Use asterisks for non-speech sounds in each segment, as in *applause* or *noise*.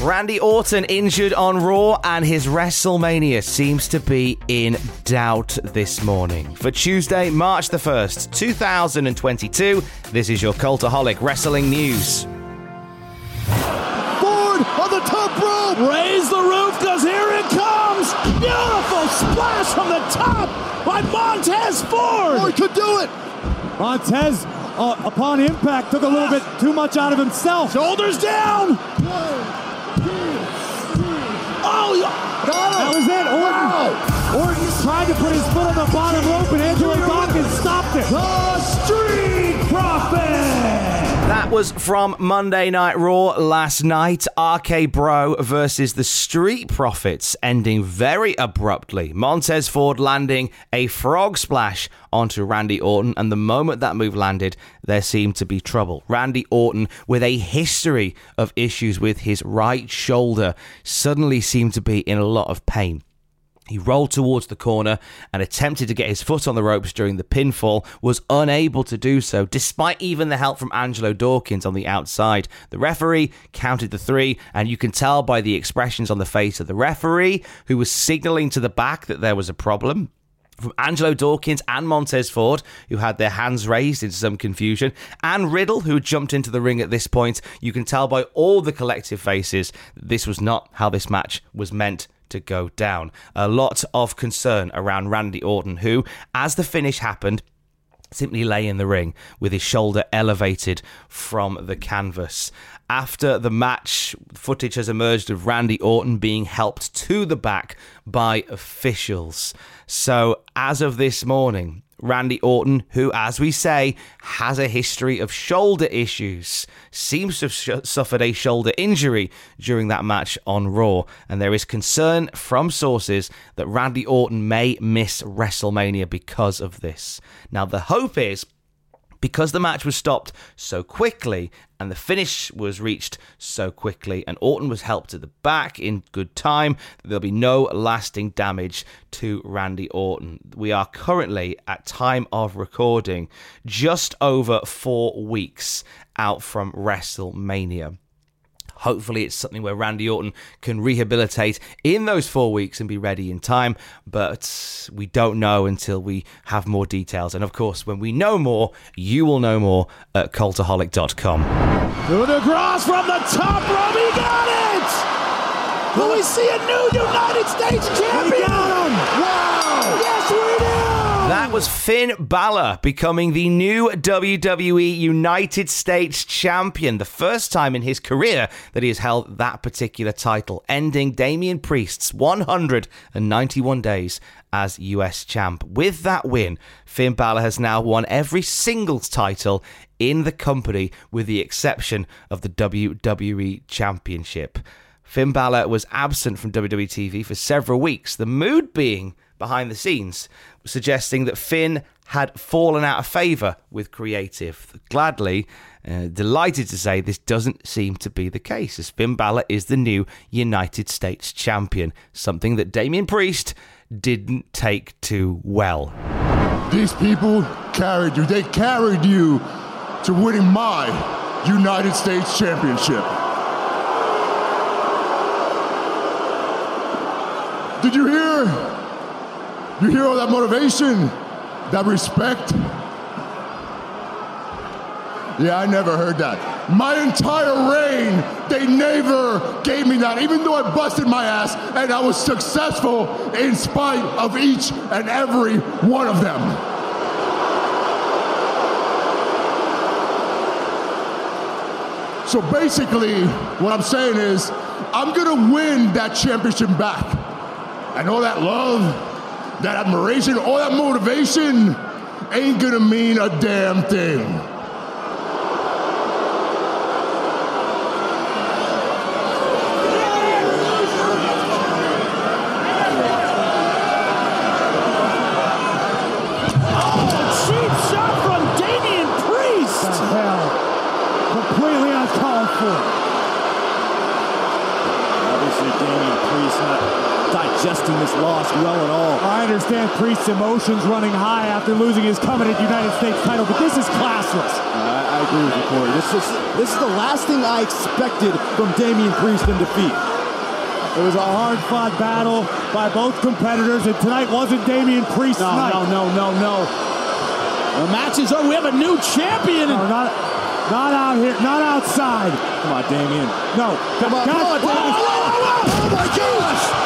Randy Orton injured on Raw, and his WrestleMania seems to be in doubt this morning. For Tuesday, March the 1st, 2022, this is your Cultaholic Wrestling News. Ford on the top rope! Raise the roof, because here it comes! Beautiful splash from the top by Montez Ford! Ford could do it! Montez, uh, upon impact, took a little bit too much out of himself. Shoulders down! Oh, that was it. Orton. Orton tried to put his foot on the bottom rope, and Angelo Dawkins stopped it. The Street Profit. Was from Monday Night Raw last night. RK Bro versus the Street Profits, ending very abruptly. Montez Ford landing a frog splash onto Randy Orton, and the moment that move landed, there seemed to be trouble. Randy Orton, with a history of issues with his right shoulder, suddenly seemed to be in a lot of pain. He rolled towards the corner and attempted to get his foot on the ropes during the pinfall, was unable to do so, despite even the help from Angelo Dawkins on the outside. The referee counted the three, and you can tell by the expressions on the face of the referee, who was signaling to the back that there was a problem from Angelo Dawkins and Montez Ford, who had their hands raised in some confusion, and Riddle, who jumped into the ring at this point. You can tell by all the collective faces this was not how this match was meant to go down. A lot of concern around Randy Orton, who, as the finish happened, simply lay in the ring with his shoulder elevated from the canvas. After the match, footage has emerged of Randy Orton being helped to the back by officials. So, as of this morning, Randy Orton, who, as we say, has a history of shoulder issues, seems to have sh- suffered a shoulder injury during that match on Raw. And there is concern from sources that Randy Orton may miss WrestleMania because of this. Now, the hope is because the match was stopped so quickly and the finish was reached so quickly and Orton was helped to the back in good time, there'll be no lasting damage to Randy Orton. We are currently at time of recording just over 4 weeks out from WrestleMania. Hopefully, it's something where Randy Orton can rehabilitate in those four weeks and be ready in time. But we don't know until we have more details. And of course, when we know more, you will know more at cultaholic.com. To the cross from the top rope, he got it! Do we see a new United States champion? That was Finn Balor becoming the new WWE United States Champion, the first time in his career that he has held that particular title, ending Damian Priest's 191 days as US champ. With that win, Finn Balor has now won every singles title in the company with the exception of the WWE Championship. Finn Balor was absent from WWE TV for several weeks, the mood being behind the scenes, suggesting that Finn had fallen out of favour with creative. Gladly, uh, delighted to say this doesn't seem to be the case, as Finn Balor is the new United States champion, something that Damian Priest didn't take too well. These people carried you. They carried you to winning my United States Championship. Did you hear? You hear all that motivation, that respect? Yeah, I never heard that. My entire reign, they never gave me that, even though I busted my ass and I was successful in spite of each and every one of them. So basically, what I'm saying is, I'm gonna win that championship back. And all that love, that admiration, all that motivation ain't gonna mean a damn thing. Cheap shot from Damian Priest. The hell. Completely uncalled for. Obviously, Damian Priest not digesting this loss well at all. Priest's emotions running high after losing his coveted United States title, but this is classless. I, I agree with you, Corey. This is this is the last thing I expected from Damian Priest in defeat. It was a hard-fought battle by both competitors, and tonight wasn't Damian Priest's No, night. no, no, no, no. The match is over. We have a new champion. No, not, not out here, not outside. Come on, Damian. No, Come on, God- come on, Damian. Oh my gosh!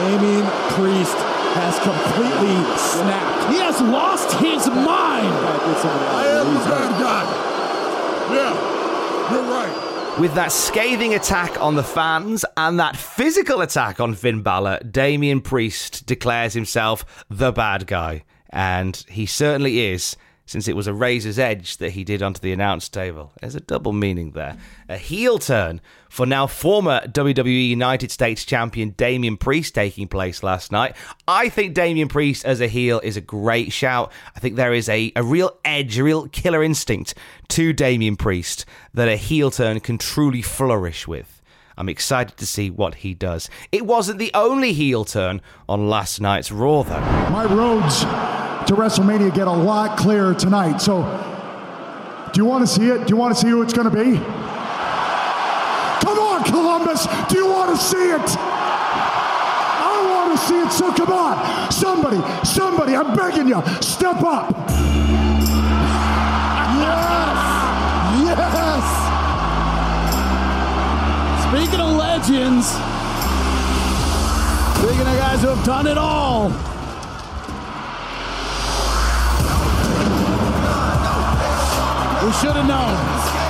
Damian Priest has completely snapped. He has lost his mind. I am the bad guy. Yeah, you're right. With that scathing attack on the fans and that physical attack on Finn Balor, Damian Priest declares himself the bad guy. And he certainly is, since it was a razor's edge that he did onto the announce table. There's a double meaning there. A heel turn for now former WWE United States champion Damian Priest taking place last night. I think Damian Priest as a heel is a great shout. I think there is a, a real edge, a real killer instinct to Damian Priest that a heel turn can truly flourish with. I'm excited to see what he does. It wasn't the only heel turn on last night's Raw, though. my roads to WrestleMania get a lot clearer tonight. So, do you want to see it? Do you want to see who it's going to be? Come on, Columbus! Do you want to see it? I want to see it, so come on. Somebody, somebody, I'm begging you, step up. Yes! Yes! Speaking of legends, speaking of guys who have done it all, we should have known.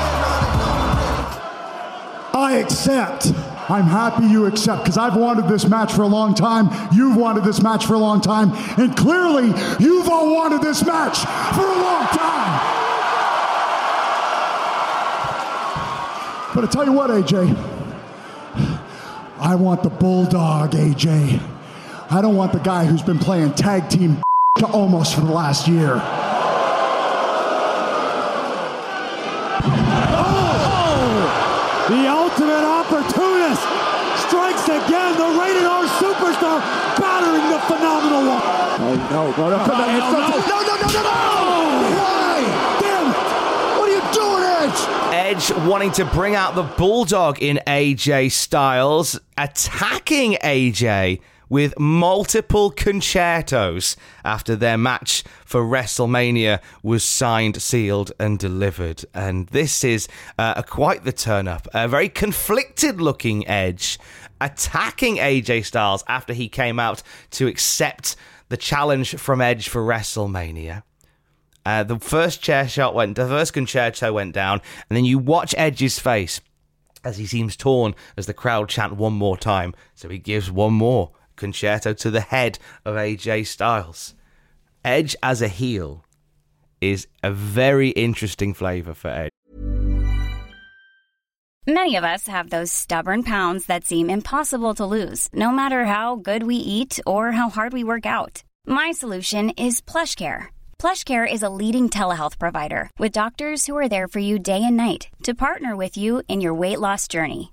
I accept. I'm happy you accept because I've wanted this match for a long time. You've wanted this match for a long time. And clearly, you've all wanted this match for a long time. But I tell you what, AJ, I want the Bulldog, AJ. I don't want the guy who's been playing tag team *laughs* to almost for the last year. The ultimate opportunist strikes again. The rated R superstar battering the phenomenal one. No, no, no, no, Come no, no, no, no, no, no, no! Why? Damn! What are you doing, Edge? Edge wanting to bring out the bulldog in AJ Styles, attacking AJ with multiple concertos after their match for WrestleMania was signed, sealed, and delivered. And this is uh, a, quite the turn up. A very conflicted looking Edge attacking AJ Styles after he came out to accept the challenge from Edge for WrestleMania. Uh, the first chair shot went, the first concerto went down, and then you watch Edge's face as he seems torn as the crowd chant one more time. So he gives one more concerto to the head of AJ Styles. Edge as a heel is a very interesting flavor for Edge. Many of us have those stubborn pounds that seem impossible to lose, no matter how good we eat or how hard we work out. My solution is PlushCare. PlushCare is a leading telehealth provider with doctors who are there for you day and night to partner with you in your weight loss journey.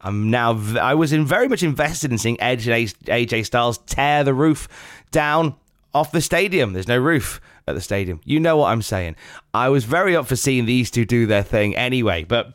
I'm now. I was in very much invested in seeing Edge and AJ Styles tear the roof down off the stadium. There's no roof at the stadium. You know what I'm saying. I was very up for seeing these two do their thing anyway, but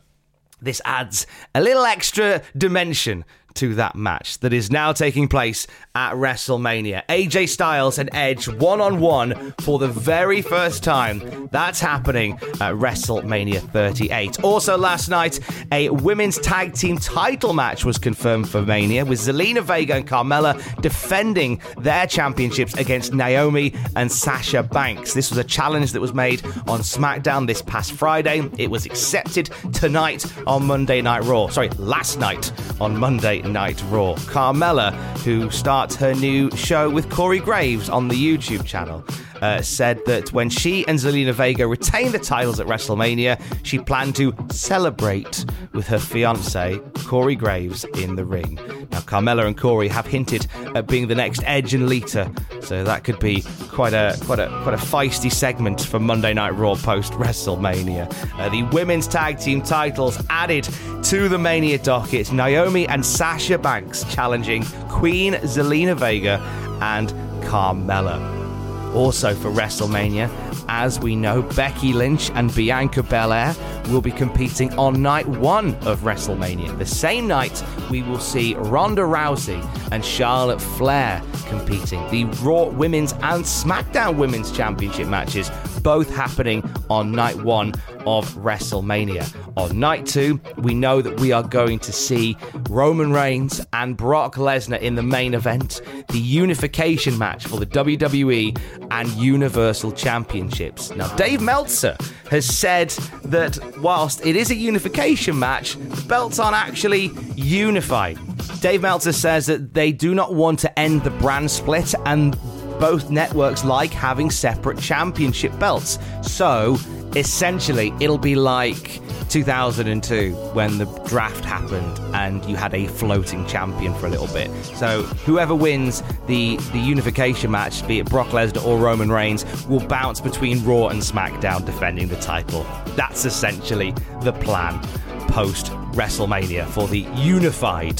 this adds a little extra dimension to that match that is now taking place at WrestleMania. AJ Styles and Edge one on one for the very first time. That's happening at WrestleMania 38. Also, last night, a women's tag team title match was confirmed for Mania with Zelina Vega and Carmella defending their championships against Naomi and Sasha Banks. This was a challenge that was made on SmackDown this past Friday. It was accepted tonight on Monday Night Raw. Sorry, last night on Monday Night Raw. Carmella, who starts her new show with Corey Graves on the YouTube channel, uh, said that when she and Zelina Vega retain the titles at WrestleMania, she planned to celebrate with her fiance, Corey Graves, in the ring. Now, Carmella and Corey have hinted at being the next Edge and Lita, so that could be quite a quite a quite a feisty segment for Monday Night Raw post WrestleMania. Uh, the women's tag team titles added to the Mania docket: Naomi and Sasha Banks challenging Queen Zelina Vega and Carmella. Also for WrestleMania, as we know, Becky Lynch and Bianca Belair will be competing on night one of WrestleMania. The same night, we will see Ronda Rousey and Charlotte Flair competing. The Raw Women's and SmackDown Women's Championship matches both happening on night one of WrestleMania. On night two, we know that we are going to see Roman Reigns and Brock Lesnar in the main event, the unification match for the WWE and Universal Championships. Now, Dave Meltzer has said that whilst it is a unification match, the belts aren't actually unified. Dave Meltzer says that they do not want to end the brand split and both networks like having separate championship belts. So essentially, it'll be like 2002 when the draft happened and you had a floating champion for a little bit. So whoever wins the the unification match, be it Brock Lesnar or Roman Reigns, will bounce between Raw and SmackDown defending the title. That's essentially the plan post WrestleMania for the unified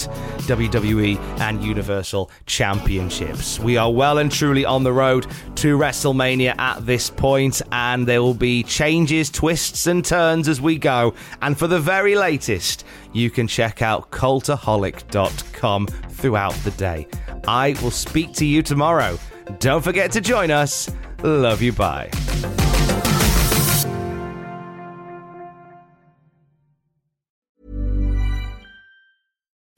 WWE and Universal Championships. We are well and truly on the road to WrestleMania at this point, and there will be changes, twists, and turns as we go. And for the very latest, you can check out cultaholic.com throughout the day. I will speak to you tomorrow. Don't forget to join us. Love you. Bye.